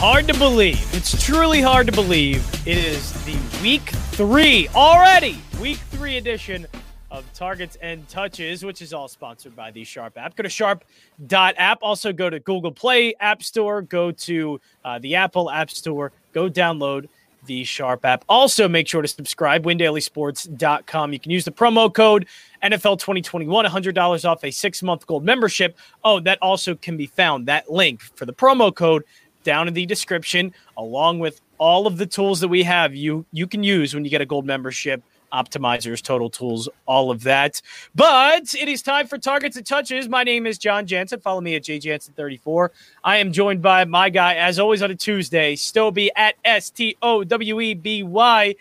hard to believe. It's truly hard to believe. It is the week three already, week three edition of Targets and Touches, which is all sponsored by the Sharp app. Go to sharp.app. Also, go to Google Play App Store, go to uh, the Apple App Store, go download the Sharp app. Also, make sure to subscribe, windailysports.com. You can use the promo code NFL 2021, $100 off a six month gold membership. Oh, that also can be found, that link for the promo code down in the description, along with all of the tools that we have you you can use when you get a gold membership optimizers, total tools, all of that. But it is time for targets and touches. My name is Jon Jansen. Follow me at jjansen34. I am joined by my guy, as always on a Tuesday, Stoweby at S T O W E B Y.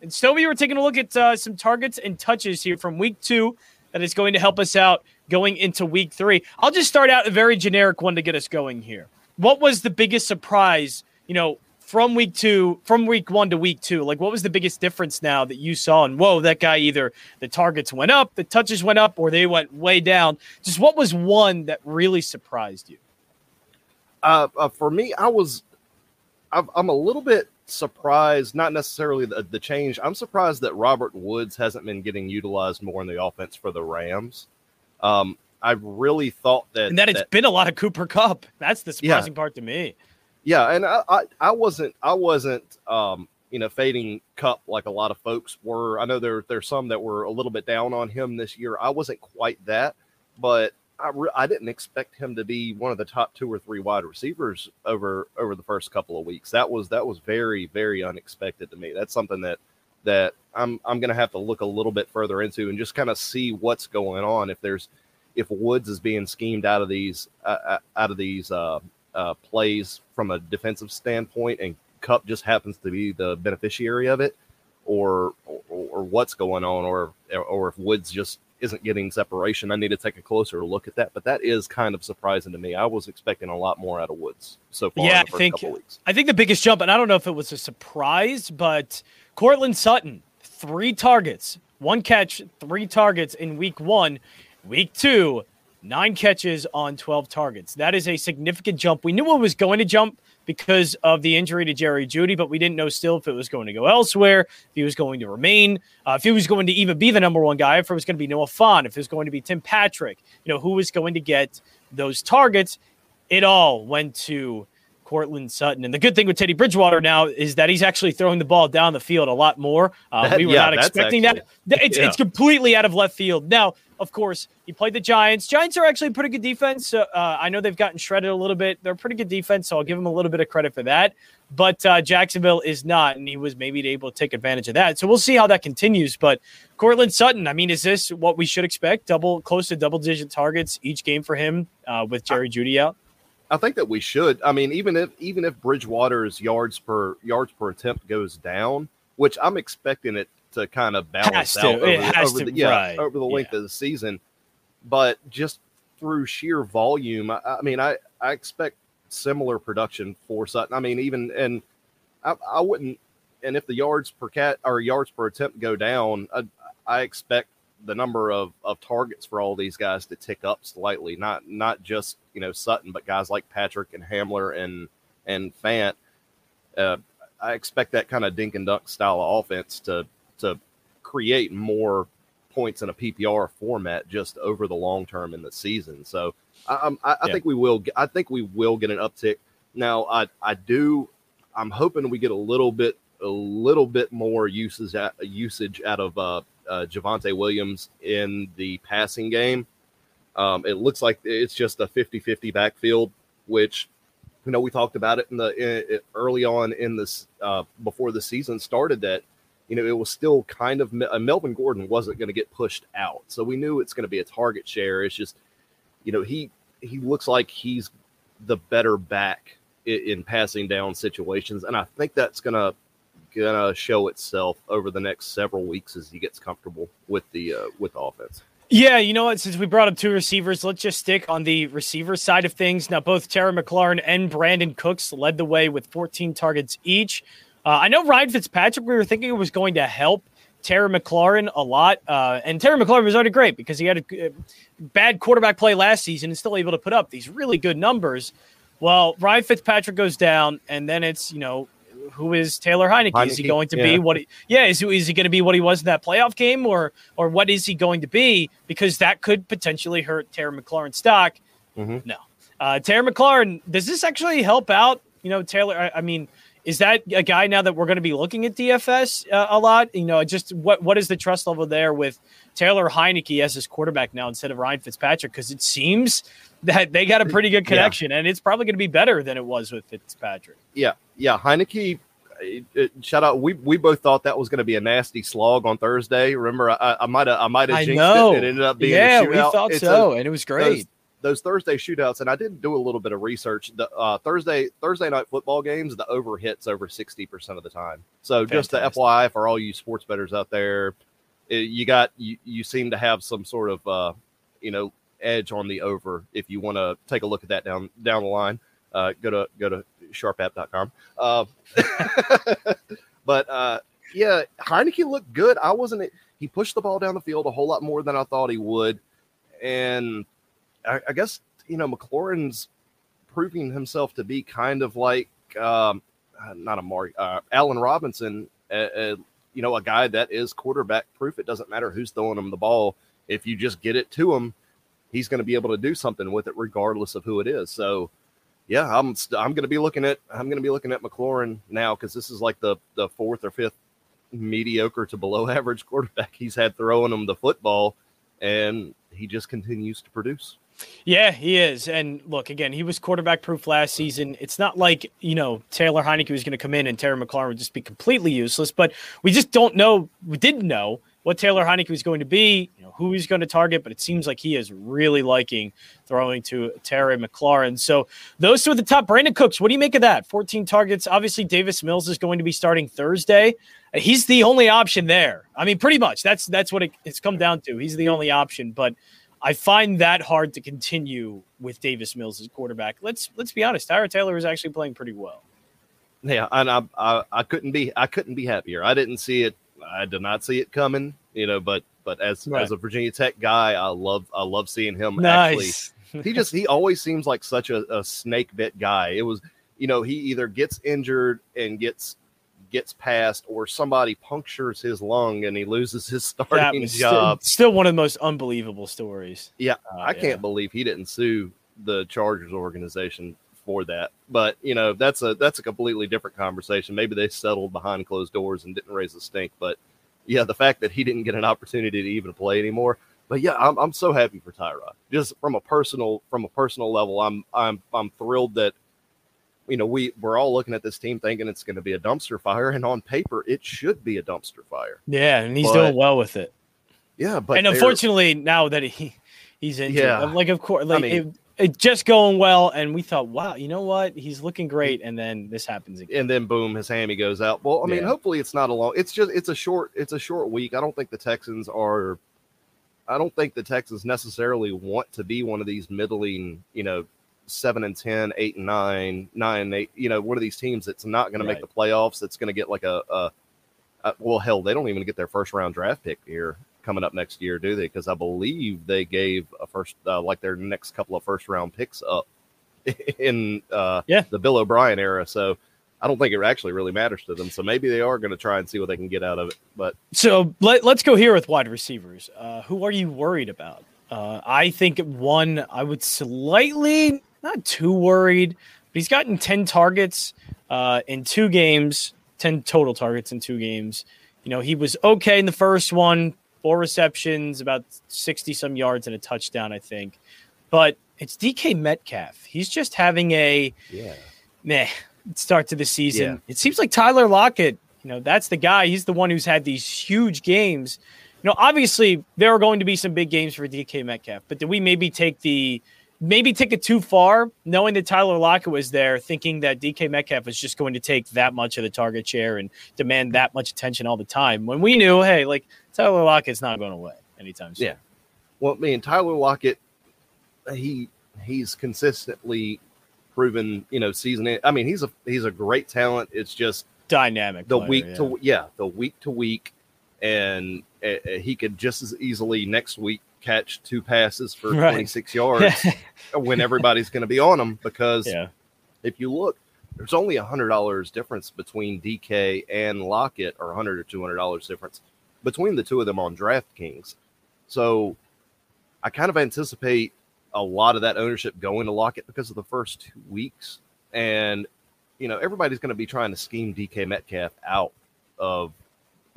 And Stoweby, we're taking a look at uh, some targets and touches here from week two that is going to help us out going into week three. I'll just start out a very generic one to get us going here. What was the biggest surprise, you know, from week two, from week one to week two, like what was the biggest difference now that you saw? And whoa, that guy either the targets went up, the touches went up, or they went way down. Just what was one that really surprised you? Uh, uh, for me, I was, I'm a little bit surprised, not necessarily the, the change. I'm surprised that Robert Woods hasn't been getting utilized more in the offense for the Rams. Um, I really thought that, and that it's that, been a lot of Cooper Kupp. That's the surprising yeah. part to me. Yeah, and I, I, I wasn't I wasn't um, you know fading Cup like a lot of folks were. I know there there's some that were a little bit down on him this year. I wasn't quite that, but I re- I didn't expect him to be one of the top two or three wide receivers over over the first couple of weeks. That was that was very very unexpected to me. That's something that that I'm I'm going to have to look a little bit further into and just kind of see what's going on if there's if Woods is being schemed out of these uh, uh out of these uh, uh, plays from a defensive standpoint, and Kupp just happens to be the beneficiary of it, or or, or what's going on, or or if Woods just isn't getting separation. I need to take a closer look at that. But that is kind of surprising to me. I was expecting a lot more out of Woods so far. Yeah, I think I think the biggest jump, and I don't know if it was a surprise, but Courtland Sutton, three targets, one catch, three targets in week one. Week two, nine catches on 12 targets. That is a significant jump. We knew it was going to jump because of the injury to Jerry Jeudy, but we didn't know still if it was going to go elsewhere, if he was going to remain, uh, if he was going to even be the number one guy, if it was going to be Noah Fant, if it was going to be Tim Patrick, you know, who was going to get those targets. It all went to Courtland Sutton. And the good thing with Teddy Bridgewater now is that he's actually throwing the ball down the field a lot more. Uh, that, we were yeah, not expecting actually, that. It's, yeah. it's completely out of left field. Now, of course, he played the Giants. Giants are actually a pretty good defense. Uh, I know they've gotten shredded a little bit. They're a pretty good defense, so I'll give them a little bit of credit for that. But uh, Jacksonville is not, and he was maybe able to take advantage of that. So we'll see how that continues. But Courtland Sutton, I mean, is this what we should expect? Double, close to double digit targets each game for him uh, with Jerry Jeudy out? I think that we should. I mean, even if even if Bridgewater's yards per yards per attempt goes down, which I'm expecting it to kind of balance out over, over to, the, yeah, right. over the length yeah. of the season, but just through sheer volume, I, I, mean, I I expect similar production for Sutton. I mean, even and I, I wouldn't. And if the yards per cat or yards per attempt go down, I, I expect the number of, of targets for all these guys to tick up slightly. Not not just you know Sutton, but guys like Patrick and Hamler and and Fant. Uh, I expect that kind of dink and dunk style of offense to to create more points in a PPR format just over the long term in the season. So I, I, I yeah. think we will. I think we will get an uptick. Now I I do. I'm hoping we get a little bit a little bit more usage at, usage out of uh, uh, Javonte Williams in the passing game. Um, it looks like it's just a 50 50 backfield, which, you know, we talked about it in the in, early on in this uh, before the season started that, you know, it was still kind of uh, Melvin Gordon wasn't going to get pushed out. So we knew it's going to be a target share. It's just, you know, he he looks like he's the better back in, in passing down situations. And I think that's going to gonna show itself over the next several weeks as he gets comfortable with the uh, with the offense. Yeah, you know what? Since we brought up two receivers, let's just stick on the receiver side of things. Now, both Terry McLaurin and Brandin Cooks led the way with 14 targets each. Uh, I know Ryan Fitzpatrick, we were thinking it was going to help Terry McLaurin a lot. Uh, and Terry McLaurin was already great because he had a, a bad quarterback play last season and still able to put up these really good numbers. Well, Ryan Fitzpatrick goes down, and then it's you know who is Taylor Heineke? Heinicke is he going to yeah. be what? He, yeah, is, is he going to be what he was in that playoff game, or or what is he going to be? Because that could potentially hurt Terry McLaurin stock. Mm-hmm. No, uh, Terry McLaurin. Does this actually help out? You know, Taylor. I, I mean, is that a guy now that we're going to be looking at DFS uh, a lot? You know, just what what is the trust level there with Taylor Heinicke as his quarterback now instead of Ryan Fitzpatrick? Because it seems that they got a pretty good connection, yeah. and it's probably going to be better than it was with Fitzpatrick. Yeah, yeah. Heinicke, uh, shout out. We we both thought that was going to be a nasty slog on Thursday. Remember, I might have I might have jinxed know. it. It ended up being yeah, we thought it's so, a, and it was great. Those, those, Thursday shootouts, and I did do a little bit of research. The uh, Thursday Thursday night football games, the over hits over sixty percent of the time. So Fantastic. just the FYI for all you sports bettors out there, uh, you got you, you seem to have some sort of uh, you know edge on the over if you want to take a look at that down down the line. Uh, go to go to sharpapp.com. Uh, but uh, yeah, Heinicke looked good. I wasn't. He pushed the ball down the field a whole lot more than I thought he would, and I, I guess you know McLaurin's proving himself to be kind of like um, not a Mari, uh, Allen Robinson. Uh, you know, a guy that is quarterback proof. It doesn't matter who's throwing him the ball. If you just get it to him, he's going to be able to do something with it, regardless of who it is. So, yeah, I'm st- I'm going to be looking at I'm going to be looking at McLaurin now because this is like the the fourth or fifth mediocre to below average quarterback he's had throwing him the football, and he just continues to produce. Yeah, he is. And look, again, he was quarterback proof last season. It's not like, you know, Taylor Heinicke was going to come in and Terry McLaurin would just be completely useless, but we just don't know. We didn't know what Taylor Heinicke was going to be, you know, who he's going to target, but it seems like he is really liking throwing to Terry McLaurin. So those two at the top. Brandin Cooks, what do you make of that? 14 targets. Obviously, Davis Mills is going to be starting Thursday. He's the only option there. I mean, pretty much. That's that's what it, it's come down to. He's the only option, but I find that hard to continue with Davis Mills as quarterback. Let's let's be honest. Tyrod Taylor is actually playing pretty well. Yeah, and I, I I couldn't be I couldn't be happier. I didn't see it I did not see it coming, you know, but but as right. as a Virginia Tech guy, I love I love seeing him nice. actually. he just he always seems like such a, a snake bit guy. It was you know he either gets injured and gets gets past or somebody punctures his lung and he loses his starting job. Still, still, one of the most unbelievable stories. Yeah, uh, I can't believe he didn't sue the Chargers organization for that. But you know, that's a that's a completely different conversation. Maybe they settled behind closed doors and didn't raise a stink. But yeah, the fact that he didn't get an opportunity to even play anymore. But yeah, I'm I'm so happy for Tyrod. Just from a personal from a personal level, I'm I'm I'm thrilled that you know we we're all looking at this team thinking it's going to be a dumpster fire, and on paper it should be a dumpster fire. Yeah, and he's but, doing well with it. Yeah, but and unfortunately now that he he's injured, yeah. like of course, like I mean, it, it just going well, and we thought, wow, you know what? He's looking great, and then this happens again. And then boom, his hammy goes out. Well, I mean, yeah. hopefully it's not a long. It's just it's a short it's a short week. I don't think the Texans are. I don't think the Texans necessarily want to be one of these middling, you know, seven and 10, 8 and nine, nine and eight. You know, one of these teams that's not going right. to make the playoffs. That's going to get like a, a, a, well, hell, they don't even get their first round draft pick here coming up next year, do they? Because I believe they gave a first, uh, like their next couple of first round picks up in uh, yeah. the Bill O'Brien era. So I don't think it actually really matters to them. So maybe they are going to try and see what they can get out of it. But so let, us go here with wide receivers. Uh, who are you worried about? Uh, I think one I would slightly not too worried, but he's gotten ten targets uh, in two games, ten total targets in two games. You know, he was okay in the first one, four receptions, about 60 some yards and a touchdown, I think. But it's DK Metcalf. He's just having a yeah. meh start to the season. Yeah. It seems like Tyler Lockett, you know, that's the guy. He's the one who's had these huge games. You know, obviously there are going to be some big games for DK Metcalf, but do we maybe take the maybe take it too far, knowing that Tyler Lockett was there, thinking that DK Metcalf was just going to take that much of the target share and demand that much attention all the time. When we knew, hey, like Tyler Lockett's not going away anytime soon. Yeah. Well, I mean, Tyler Lockett, he he's consistently proven, you know, season. I mean, he's a he's a great talent. It's just dynamic. The player, week yeah. to yeah, the week to week, and uh, he could just as easily next week catch two passes for right. 26 yards when everybody's going to be on them because yeah. if you look, there's only a hundred dollars difference between DK and Lockett, or a hundred or two hundred dollars difference between the two of them on DraftKings. So I kind of anticipate a lot of that ownership going to Lockett because of the first two weeks. And, you know, everybody's going to be trying to scheme DK Metcalf out of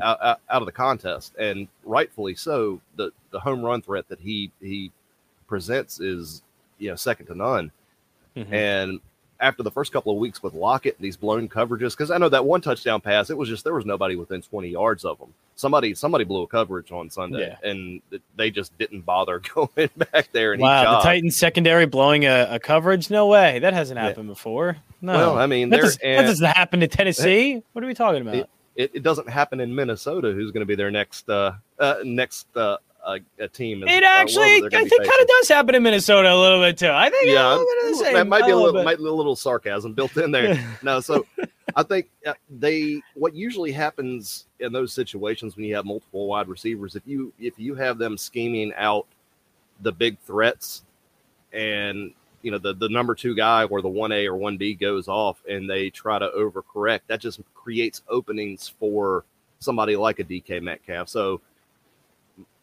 out, out, of the contest, and rightfully so. The the home run threat that he he presents is you know second to none. Mm-hmm. And after the first couple of weeks with Lockett and these blown coverages, because I know that one touchdown pass, it was just there was nobody within 20 yards of them. Somebody somebody blew a coverage on Sunday, yeah. and they just didn't bother going back there. And wow, the Titans secondary blowing a, a, coverage? No way, that hasn't happened yeah. before. No, well, I mean, that, does, and, that doesn't happen to Tennessee. what are we talking about? It, it, it, doesn't happen in Minnesota. Who's going to be their next uh, uh next uh, a, a team. It actually, I think, kind of does happen in Minnesota a little bit too. I think, yeah, that might be a little, might, a little sarcasm built in there. no, so I think uh, they what usually happens in those situations when you have multiple wide receivers, if you if you have them scheming out the big threats, and you know the the number two guy or the one A or one B goes off, and they try to overcorrect, that just creates openings for somebody like a DK Metcalf. So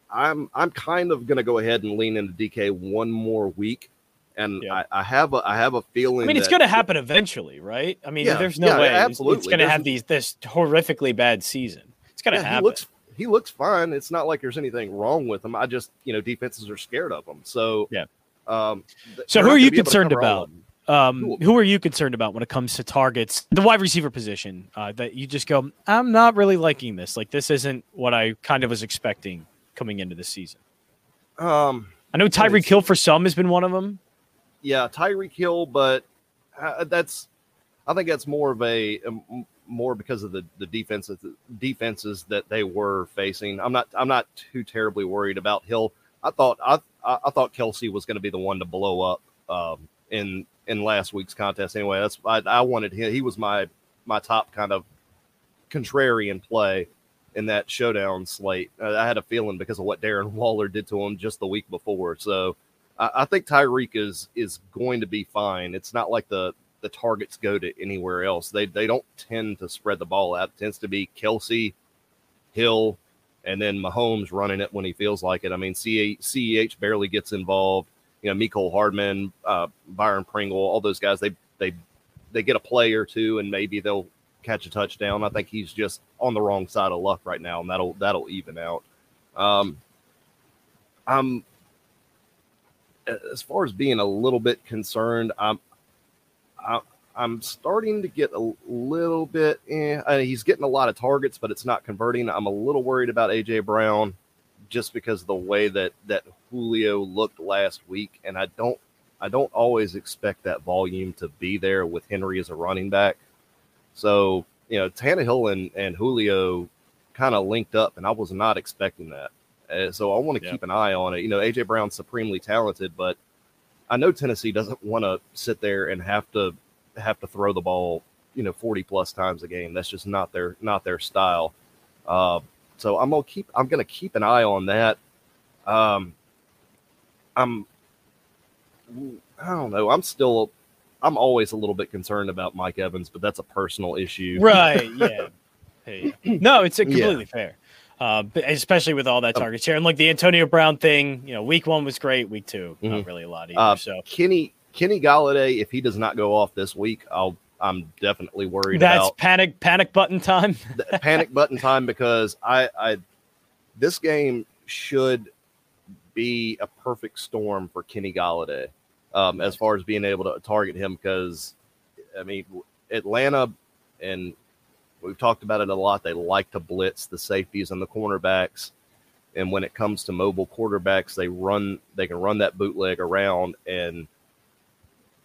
I'm I'm kind of going to go ahead and lean into DK one more week, and yeah. I, I, have a I have a feeling. I mean, it's going to happen eventually, right? I mean, yeah, there's no yeah, way absolutely. it's going to have these this horrifically bad season. It's going to happen. He looks he looks fine. It's not like there's anything wrong with him. I just you know defenses are scared of him. So yeah. Um, so who are you concerned about? Um, who are you concerned about when it comes to targets, the wide receiver position? Uh, that you just go, I'm not really liking this. Like this isn't what I kind of was expecting coming into the season? Um, I know Tyreek Hill for some has been one of them. Yeah, Tyreek Hill, but uh, that's I think that's more of a, a more because of the the defenses defenses that they were facing. I'm not I'm not too terribly worried about Hill. I thought I I thought Kelce was going to be the one to blow up um, in in last week's contest. Anyway, that's I, I wanted him. He was my my top kind of contrarian play in that showdown slate. I had a feeling because of what Darren Waller did to him just the week before. So I, I think Tyreek is is going to be fine. It's not like the the targets go to anywhere else. They they don't tend to spread the ball out. It tends to be Kelce, Hill, and then Mahomes running it when he feels like it. I mean, CEH barely gets involved. You know, Mecole Hardman, uh, Byron Pringle, all those guys. They they they get a play or two, and maybe they'll catch a touchdown. I think he's just on the wrong side of luck right now, and that'll that'll even out. Um, I'm as far as being a little bit concerned. I'm I, I'm starting to get a little bit. Eh, I mean, he's getting a lot of targets, but it's not converting. I'm a little worried about AJ Brown just because of the way that that Julio looked last week, and I don't I don't always expect that volume to be there with Henry as a running back. So, you know, Tannehill and, and Julio kind of linked up, and I was not expecting that. Uh, so I want to yeah. keep an eye on it. You know, AJ Brown's supremely talented, but I know Tennessee doesn't want to sit there and have to have to throw the ball, you know, 40 plus times a game. That's just not their not their style. Uh, so I'm gonna keep I'm gonna keep an eye on that. Um, I'm I don't know. I'm still I'm always a little bit concerned about Mike Evans, but that's a personal issue. Right. Yeah. hey, no, it's completely yeah. fair. Uh, especially with all that um, target share and like the Antonio Brown thing, you know, week one was great. Week 2 mm-hmm. not really a lot either. Uh, so Kenny Kenny Golladay, if he does not go off this week, I'll I'm definitely worried. That's about, panic panic button time. panic button time because I I this game should be a perfect storm for Kenny Golladay um, as far as being able to target him because I mean Atlanta and we've talked about it a lot. They like to blitz the safeties and the cornerbacks, and when it comes to mobile quarterbacks, they run they can run that bootleg around. And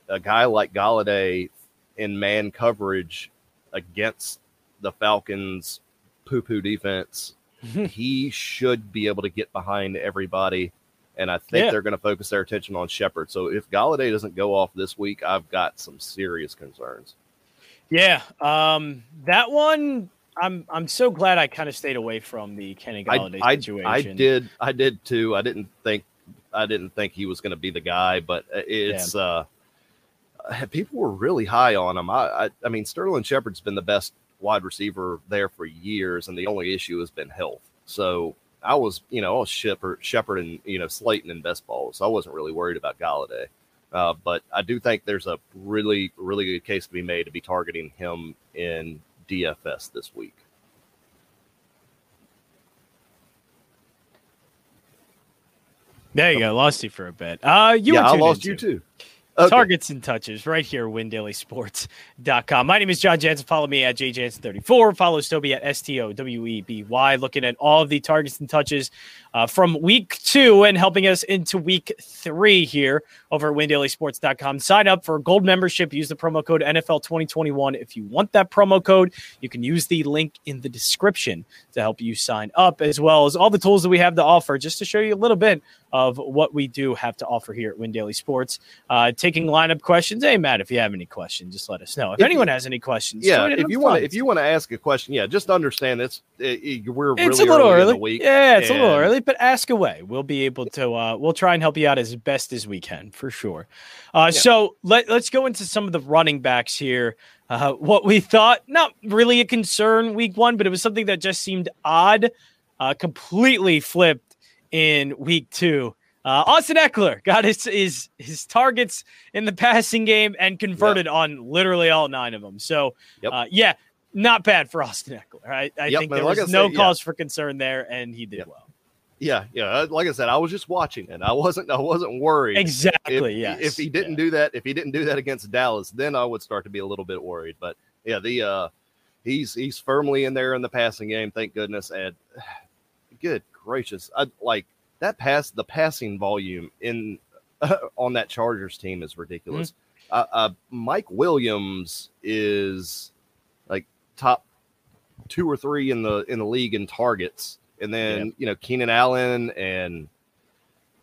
a guy like Golladay in man coverage against the Falcons' poo poo defense, he should be able to get behind everybody and I think yeah. they're going to focus their attention on Shepard. So if Golladay doesn't go off this week, I've got some serious concerns. Yeah, um, that one. I'm I'm so glad I kind of stayed away from the Kenny Golladay I, situation. I, did I did too. I didn't think I didn't think he was going to be the guy, but it's yeah. uh, people were really high on him. I, I, I mean, Sterling Shepard's been the best wide receiver there for years, and the only issue has been health. So I was, you know, I was Shepard, Shepard, and you know Slayton in best ball, so I wasn't really worried about Golladay. Uh, but I do think there's a really, really good case to be made to be targeting him in DFS this week. There you go. Lost you for a bit. Uh, you yeah, I lost you too. Okay. Targets and touches right here, windailysports.com. My name is Jon Jansen. Follow me at jjansen34. Follow Stoweby at S-T-O-W-E-B-Y. Looking at all of the targets and touches uh, from week two and helping us into week three here over at windailysports.com. Sign up for a gold membership. Use the promo code NFL 2021. If you want that promo code, you can use the link in the description to help you sign up, as well as all the tools that we have to offer, just to show you a little bit of what we do have to offer here at Win Daily Sports. Uh, taking lineup questions. Hey, Matt, if you have any questions, just let us know. If, if anyone has any questions, yeah, if you want, if you want to ask a question, yeah, just understand it's it, we're it's really a little early, early. Yeah, it's a little early, but ask away. We'll be able to. Uh, we'll try and help you out as best as we can for sure. Uh, yeah. So let let's go into some of the running backs here. Uh, what we thought, not really a concern week one, but it was something that just seemed odd. Uh, completely flipped in week two. Uh, Austin Ekeler got his, his his targets in the passing game and converted yep. on literally all nine of them. So, yep. uh, yeah, not bad for Austin Ekeler. I, I yep, think there like was no cause yeah. for concern there, and he did well. Yeah, yeah. Uh, like I said, I was just watching it. I wasn't. I wasn't worried. Exactly. Yeah. If he didn't yeah. do that, if he didn't do that against Dallas, then I would start to be a little bit worried. But yeah, the uh, he's he's firmly in there in the passing game. Thank goodness. And good gracious, I like that pass the passing volume in uh, on that Chargers team is ridiculous. Mm-hmm. Uh, uh, Mike Williams is like top two or three in the in the league in targets, and then yeah. you know Keenan Allen and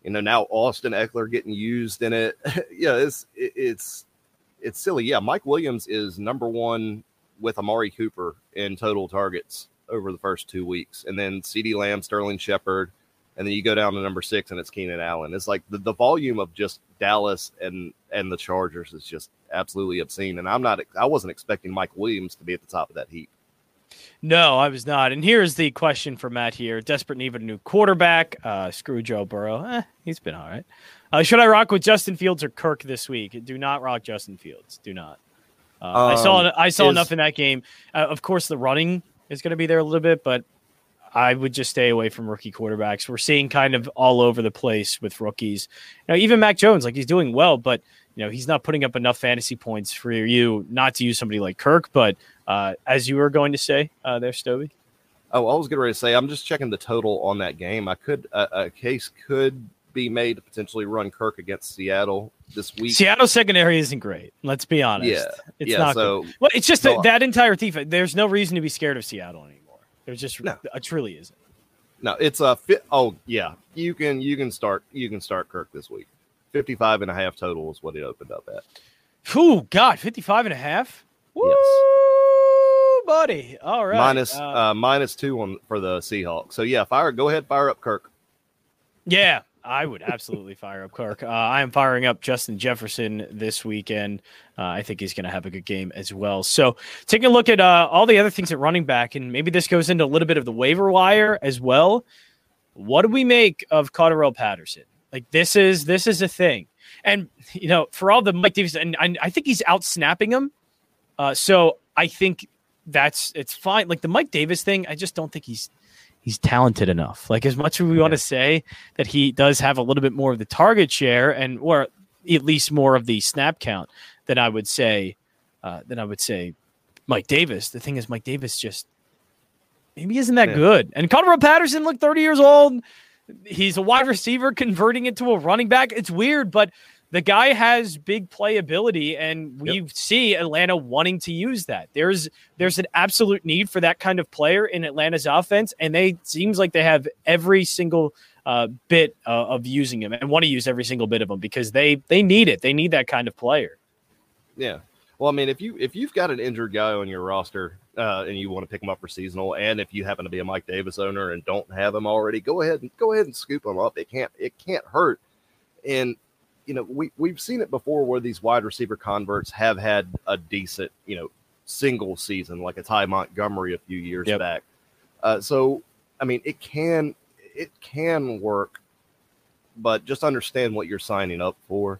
you know now Austin Ekeler getting used in it. yeah, it's it, it's it's silly. Yeah, Mike Williams is number one with Amari Cooper in total targets over the first two weeks, and then CeeDee Lamb, Sterling Shepard and then you go down to number six and it's Keenan Allen. It's like the, the volume of just Dallas and and the Chargers is just absolutely obscene. And I'm not I wasn't expecting Mike Williams to be at the top of that heap. No, I was not. And here's the question for Matt here: Desperate need of a new quarterback. Uh, screw Joe Burrow. Eh, he's been all right. Uh, should I rock with Justin Fields or Kirk this week? Do not rock Justin Fields. Do not. Uh, um, I saw I saw is, enough in that game. Uh, of course, the running is going to be there a little bit, but I would just stay away from rookie quarterbacks. We're seeing kind of all over the place with rookies. Now, even Mac Jones, like he's doing well, but you know he's not putting up enough fantasy points for you not to use somebody like Kirk. But as you were going to say uh, there, Stovey. Oh, I was getting ready to say I'm just checking the total on that game. I could uh, a case could be made to potentially run Kirk against Seattle this week. Seattle secondary isn't great. Let's be honest. Yeah, it's yeah, not. So, good. Well, it's just that, that entire defense. There's no reason to be scared of Seattle anymore. There's just no. it truly isn't. No, it's a fit. Oh yeah, you can you can start you can start Kirk this week. 55 and a half total is what it opened up at. Oh God, 55 and a half. Woo, yes. Buddy. All right. Minus, uh, uh, minus two on for the Seahawks. So yeah, fire. Go ahead, fire up Kirk. Yeah, I would absolutely fire up Clark. Uh, I am firing up Justin Jefferson this weekend. Uh, I think he's going to have a good game as well. So, taking a look at uh, all the other things at running back, and maybe this goes into a little bit of the waiver wire as well. What do we make of Cordarrelle Patterson? Like this is this is a thing, and you know, for all the Mike Davis, and I, I think he's out snapping him. Uh, so I think that's it's fine. Like the Mike Davis thing, I just don't think he's he's talented enough. Like as much as we yeah. want to say that he does have a little bit more of the target share and or at least more of the snap count than I would say uh, than I would say Mike Davis. The thing is, Mike Davis just maybe isn't that yeah. good. And Cordarrelle Patterson, look, thirty years old. He's a wide receiver converting into a running back. It's weird, but the guy has big playability and we yep. see Atlanta wanting to use that. There's there's an absolute need for that kind of player in Atlanta's offense and they seems like they have every single uh, bit uh, of using him and want to use every single bit of them because they they need it. They need that kind of player. Yeah. Well, I mean, if you if you've got an injured guy on your roster uh, and you want to pick him up for seasonal, and if you happen to be a Mike Davis owner and don't have him already, go ahead and go ahead and scoop him up. It can't it can't hurt. And you know, we we've seen it before where these wide receiver converts have had a decent, you know, single season, like a Ty Montgomery a few years Yep. back. Uh, so, I mean, it can it can work, but just understand what you're signing up for.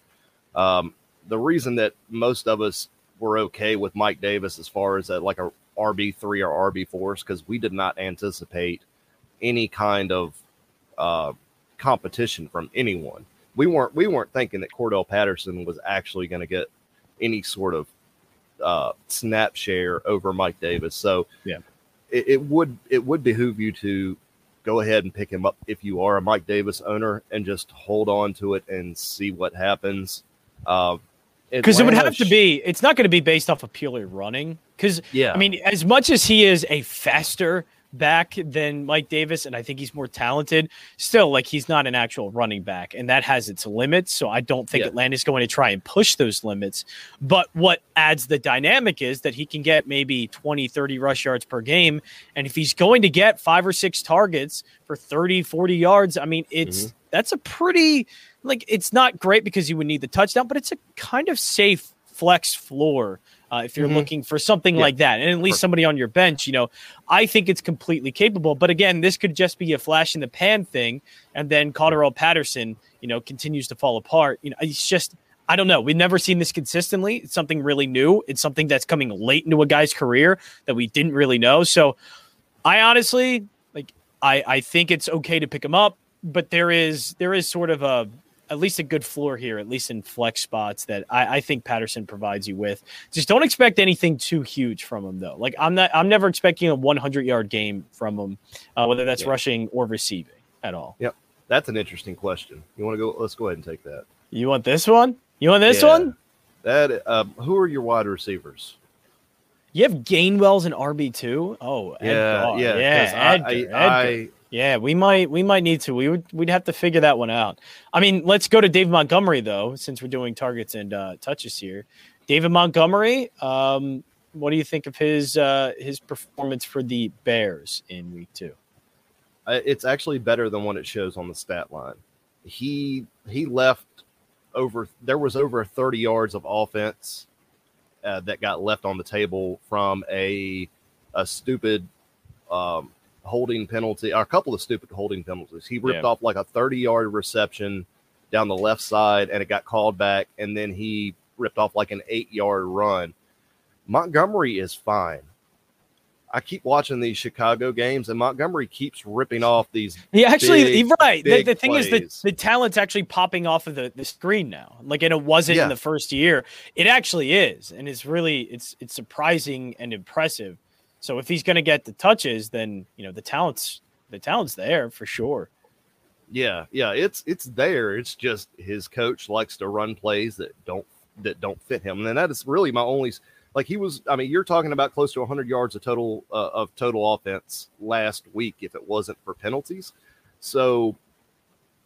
Um, the reason that most of us were okay with Mike Davis as far as a, like a RB three or RB four is because we did not anticipate any kind of uh, competition from anyone. We weren't we weren't thinking that Cordarrelle Patterson was actually going to get any sort of uh, snap share over Mike Davis. So Yeah. it, it would it would behoove you to go ahead and pick him up if you are a Mike Davis owner and just hold on to it and see what happens. Uh, Because it would have to be, it's not going to be based off of purely running. Because, yeah. I mean, as much as he is a faster back than Mike Davis, and I think he's more talented, still, like, he's not an actual running back, and that has its limits. So I don't think Yeah. Atlanta's going to try and push those limits. But what adds the dynamic is that he can get maybe 20, 30 rush yards per game. And if he's going to get five or six targets for 30, 40 yards, I mean, it's mm-hmm. that's a pretty, like, it's not great because you would need the touchdown, but it's a kind of safe flex floor. Uh, if you're Mhm. looking for something Yeah. like that, and at least Perfect. somebody on your bench, you know, I think it's completely capable. But again, this could just be a flash in the pan thing, and then Cordarrelle Patterson, you know, continues to fall apart. You know, it's just I don't know. We've never seen this consistently. It's something really new. It's something that's coming late into a guy's career that we didn't really know. So I honestly like I I think it's okay to pick him up, but there is there is sort of a at least a good floor here, at least in flex spots that I, I think Patterson provides you with. Just don't expect anything too huge from him though. Like I'm not I'm never expecting a 100 yard game from him, uh, whether that's Yeah. rushing or receiving at all. Yep, that's an interesting question. You want to go? Let's go ahead and take that. You want this one? You want this Yeah. one? That um, who are your wide receivers? You have Gainwell's and RB two. Oh, Yeah, Edgar. yeah, yeah, I- Edgar, I, Edgar. I, Yeah, we might we might need to. We would we'd have to figure that one out. I mean, let's go to Dave Montgomery though, since we're doing targets and uh, touches here. David Montgomery, um, what do you think of his uh, his performance for the Bears in week two? It's actually better than what it shows on the stat line. He he left over. There was over thirty yards of offense uh, that got left on the table from a a stupid um, holding penalty, or a couple of stupid holding penalties. He ripped Yeah. off like a thirty yard reception down the left side, and it got called back, and then he ripped off like an eight yard run. Montgomery is fine. I keep watching these Chicago games, and Montgomery keeps ripping off these. He actually, Big, right. The, big the thing is that the talent's actually popping off of the, the screen now. Like, and it wasn't Yeah. in the first year. It actually is, and it's really it's it's surprising and impressive. So if he's going to get the touches, then you know the talent's the talent's there for sure. Yeah, yeah, it's it's there. It's just his coach likes to run plays that don't that don't fit him, and that is really my only. Like he was, I mean, you're talking about close to 100 yards of total uh, of total offense last week if it wasn't for penalties. So,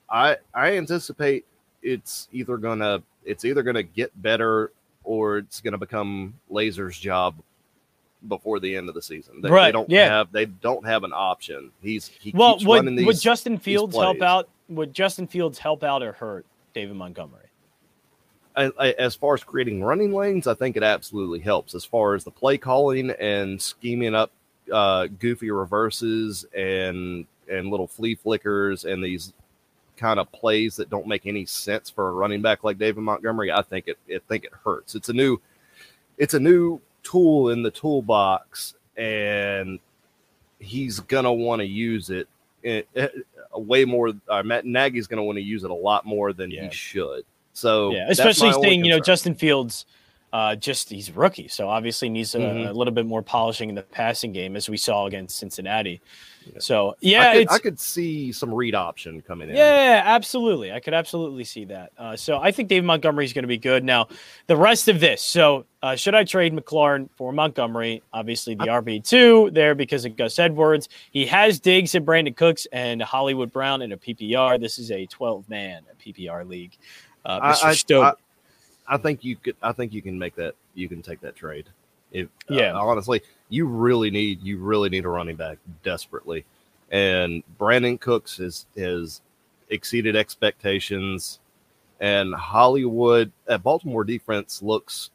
I I anticipate it's either gonna it's either gonna get better or it's gonna become Laser's job before the end of the season. They, they don't yeah. have they don't have an option. He's he Well, keeps would, these. would Justin Fields help out? Would Justin Fields help out or hurt David Montgomery? I- I- as far as creating running lanes, I think it absolutely helps. As far as the play calling and scheming up uh, goofy reverses and and little flea flickers and these kind of plays that don't make any sense for a running back like David Montgomery, I think it I think it hurts. It's a new it's a new tool in the toolbox, and he's gonna want to use it. eh, eh, way more. Uh, Matt Nagy's to want to use it a lot more than Yeah. he should. So yeah, especially seeing you know. Justin Fields. Uh, just he's a rookie, so obviously needs a, Mhm. a little bit more polishing in the passing game, as we saw against Cincinnati. Yeah. So I yeah, could, it's I could see some read option coming in. Yeah, absolutely. I could absolutely see that. Uh, so I think David Montgomery is going to be good. Now, the rest of this. So, uh, should I trade McLaurin for Montgomery? Obviously, the RB two there because of Gus Edwards. He has Diggs and Brandin Cooks and Hollywood Brown in a PPR. This is a twelve man PPR league. Uh, I, Mr. I, Stoke. I, I think you could. I think you can make that. You can take that trade. If uh, Yeah. honestly, you really need you really need a running back desperately, and Brandin Cooks has has exceeded expectations. And Hollywood at Baltimore defense looks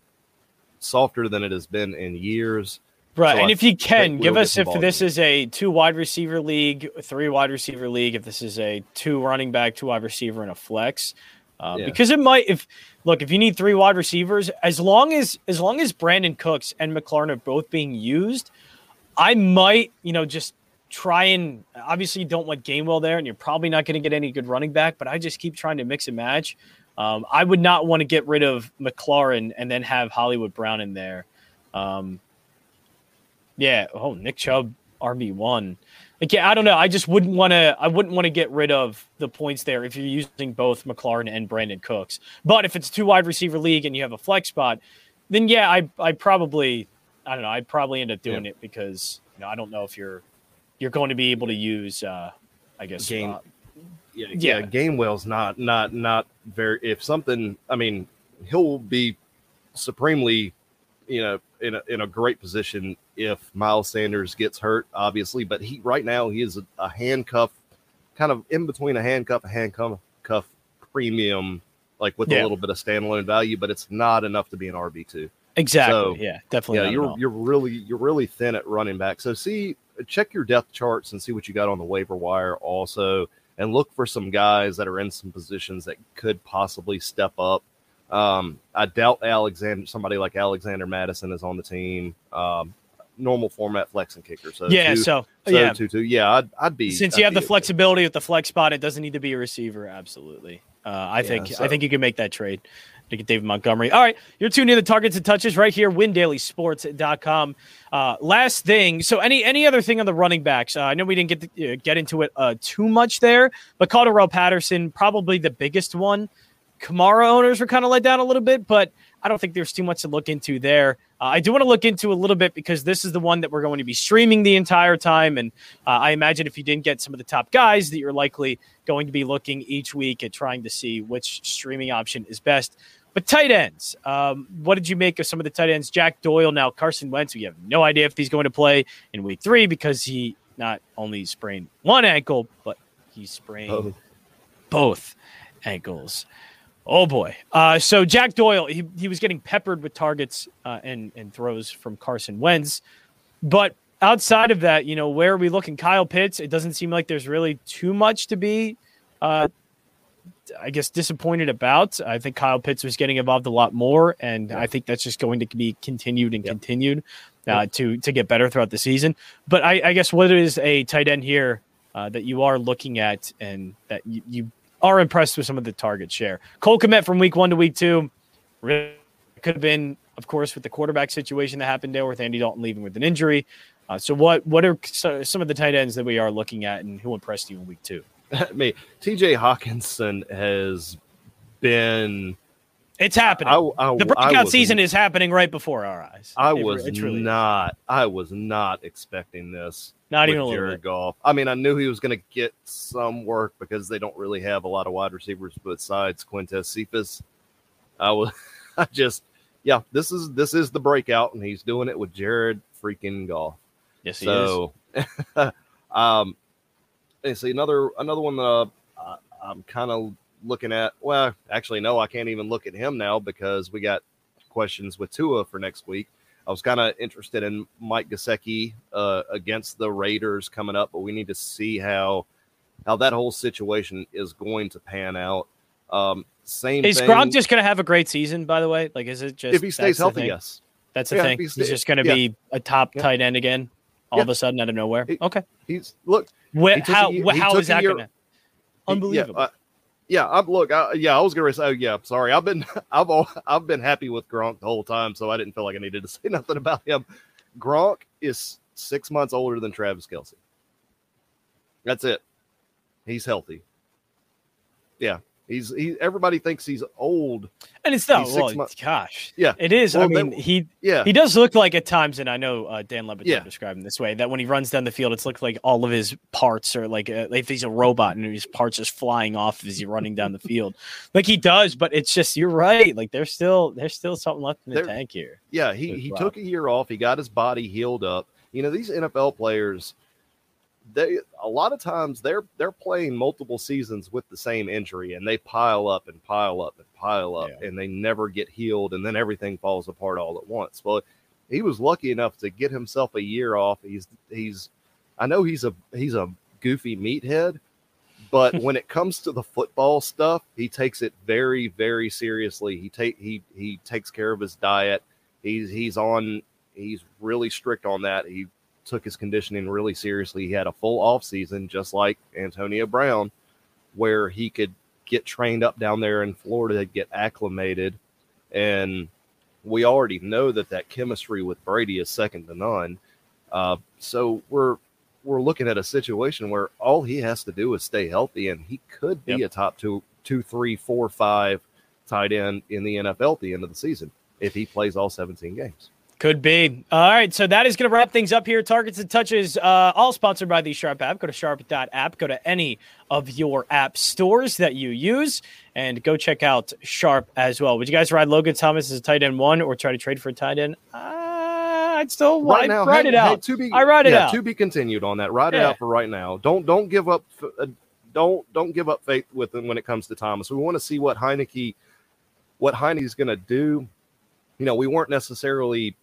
softer than it has been in years. Right. So and I if you can, give we'll us if this is a two wide receiver league, three wide receiver league, if this is a two running back, two wide receiver, and a flex. Uh, Yeah. Because it might if look, if you need three wide receivers, as long as as long as Brandin Cooks and McLaurin are both being used, I might, you know, just try and obviously you don't want Gainwell there, and you're probably not going to get any good running back, but I just keep trying to mix and match. Um, I would not want to get rid of McLaurin and then have Hollywood Brown in there. Um, yeah. Oh, Nick Chubb, RB one. Like, yeah, I don't know. I just wouldn't want to. I wouldn't want to get rid of the points there if you're using both McLaurin and Brandin Cooks. But if it's two wide receiver league and you have a flex spot, then yeah, I I probably I don't know. I'd probably end up doing it because you know I don't know if you're you're going to be able to use. uh I guess Game- uh, Yeah, Yeah. yeah. Gainwell's not not not very. If something, I mean, he'll be supremely, you know, in a in a great position if Miles Sanders gets hurt, obviously. But he right now he is a, a handcuff, kind of in between a handcuff, a handcuff cuff premium, like with Yeah. a little bit of standalone value, but it's not enough to be an RB two. exactly. So, yeah, definitely. yeah, you're you're really you're really thin at running back. So see, check your depth charts and see what you got on the waiver wire also, and look for some guys that are in some positions that could possibly step up. Um, I doubt Alexander, somebody like Alexander Mattison is on the team. Um, normal format flex and kicker. So yeah. two, So, so yeah. two two. Yeah, I'd, I'd be Since I'd you have the flexibility with the flex spot, it doesn't need to be a receiver. Absolutely. Uh, I Yeah, think I think you can make that trade to get David Montgomery. All right, you're tuned in to Targets and Touches right here, WinDailySports.com. Uh, last thing, so any any other thing on the running backs? Uh, I know we didn't get to, uh, get into it uh, too much there, but Cordarrelle Patterson probably the biggest one. Kamara owners were kind of let down a little bit, but I don't think there's too much to look into there. Uh, I do want to look into a little bit because this is the one that we're going to be streaming the entire time, and uh, I imagine if you didn't get some of the top guys, that you're likely going to be looking each week at trying to see which streaming option is best. But tight ends, um, what did you make of some of the tight ends? Jack Doyle, now Carson Wentz. We have no idea if he's going to play in week three because he not only sprained one ankle, but he sprained Oh, both ankles. Oh boy. Uh, so Jack Doyle, he, he was getting peppered with targets uh, and and throws from Carson Wentz, but outside of that, you know, where are we looking? Kyle Pitts. It doesn't seem like there's really too much to be, uh, I guess, disappointed about. I think Kyle Pitts was getting involved a lot more, and I think that's just going to be continued and continued uh, to to get better throughout the season. But I, I guess what is a tight end here uh, that you are looking at and that you, you are impressed with some of the target share. Cole Kmet from week one to week two really could have been, of course, with the quarterback situation that happened there with Andy Dalton leaving with an injury. Uh, so what what are some of the tight ends that we are looking at and who impressed you in week two? Me, T.J. Hockenson has been. It's happening. I, I, the breakout was season is happening right before our eyes. I was it truly is. not. I was not expecting this. Not even a little Jared bit. Goff. I mean, I knew he was going to get some work because they don't really have a lot of wide receivers besides Quintez Cephus. I was, I just, yeah, this is this is the breakout, and he's doing it with Jared freaking Goff. Yes, he is. So, um, and see another another one that uh, I'm kind of looking at. Well, actually, no, I can't even look at him now because we got questions with Tua for next week. I was kind of interested in Mike Gesicki uh, against the Raiders coming up, but we need to see how how that whole situation is going to pan out. Um, same Is thing. Gronk just going to have a great season? By the way, like, is it just if he stays healthy, yes. That's the Yeah, thing. he He's just going to yeah. be a top Yeah. tight end again, all of a sudden out of nowhere. He- okay, He's look. Where, he how he how is that going to? Unbelievable. Uh, yeah. I'm look. I, yeah, I was gonna say. Oh, yeah. Sorry, I've been. I've all, I've been happy with Gronk the whole time, so I didn't feel like I needed to say nothing about him. Gronk is six months older than Travis Kelce. That's it. He's healthy. Yeah, he's he. Everybody thinks he's old. and it's not. Well, months- gosh, Yeah. it is. I mean, he Yeah, he does look like at times, and I know uh, Dan Levitt Yeah. described him this way that when he runs down the field, it's looked like all of his parts are like uh, if he's a robot and his parts just flying off as he's running down the field, like he does. But it's just you're right. Like there's still there's still something left in the There- tank here. yeah. He he job. took a year off. He got his body healed up. You know, these NFL players, they a lot of times they're they're playing multiple seasons with the same injury and they pile up and pile up and pile up Yeah. and they never get healed and then everything falls apart all at once. Well, he was lucky enough to get himself a year off. He's he's I know he's a he's a goofy meathead, but when it comes to the football stuff, he takes it very very seriously. He take he he takes care of his diet. He's he's on he's really strict on that. He took his conditioning really seriously. He had a full off season, just like Antonio Brown, where he could get trained up down there in Florida, get acclimated, and we already know that that chemistry with Brady is second to none. Uh, so we're we're looking at a situation where all he has to do is stay healthy, and he could be Yep. a top two, two, three, four, five tight end in the NFL at the end of the season if he plays all 17 games. Could be. All right. So that is going to wrap things up here. Targets and touches, uh, all sponsored by the Sharp app. Go to sharp.app. Go to any of your app stores that you use and go check out Sharp as well. Would you guys ride Logan Thomas as a tight end one or try to trade for a tight end? Uh, I'd still right I'd now, ride hey- it hey, out. to be, I ride it yeah, out. To be continued on that. Ride it out for right now. Don't don't give up. Uh, don't don't give up faith with him when it comes to Thomas. We want to see what Heinicke, what Heinicke's going to do. You know, we weren't necessarily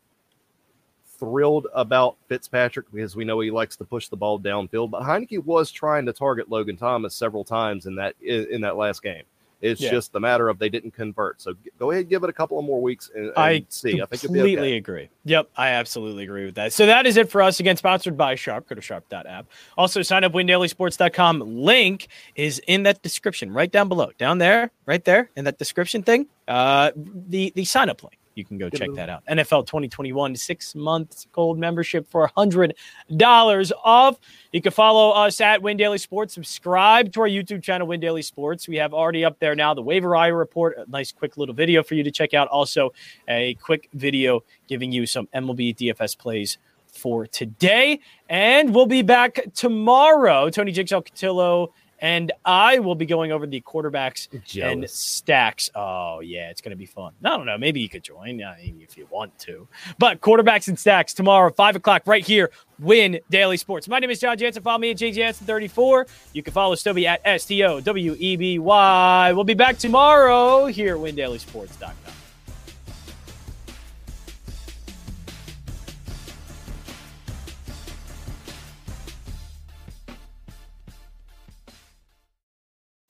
thrilled about Fitzpatrick because we know he likes to push the ball downfield, but Heinicke was trying to target Logan Thomas several times in that in, that last game. It's Yeah. just the matter of they didn't convert. So go ahead, give it a couple of more weeks and, and I see. I think completely okay. agree. Yep, I absolutely agree with that. So that is it for us. Again, sponsored by Sharp. Go to sharp.app. Also, sign up windailysports.com. Link is in that description right down below. Down there, right there in that description thing. Uh, the the sign up link. You can go Give check a- that out. NFL 2021 six months gold membership for hundred dollars off. You can follow us at Win Daily Sports. Subscribe to our YouTube channel, Win Daily Sports. We have already up there now the waiver wire report. A nice quick little video for you to check out. Also, a quick video giving you some MLB DFS plays for today. And we'll be back tomorrow. Tony Jigsaw Cotillo and I will be going over the quarterbacks and stacks. Oh, yeah, it's going to be fun. I don't know. Maybe you could join I mean, if you want to. But quarterbacks and stacks tomorrow, 5 o'clock, right here. Win Daily Sports. My name is Jon Jansen. Follow me at JJansen34. You can follow Stoweby at S-T-O-W-E-B-Y. We'll be back tomorrow here at WinDailySports.com.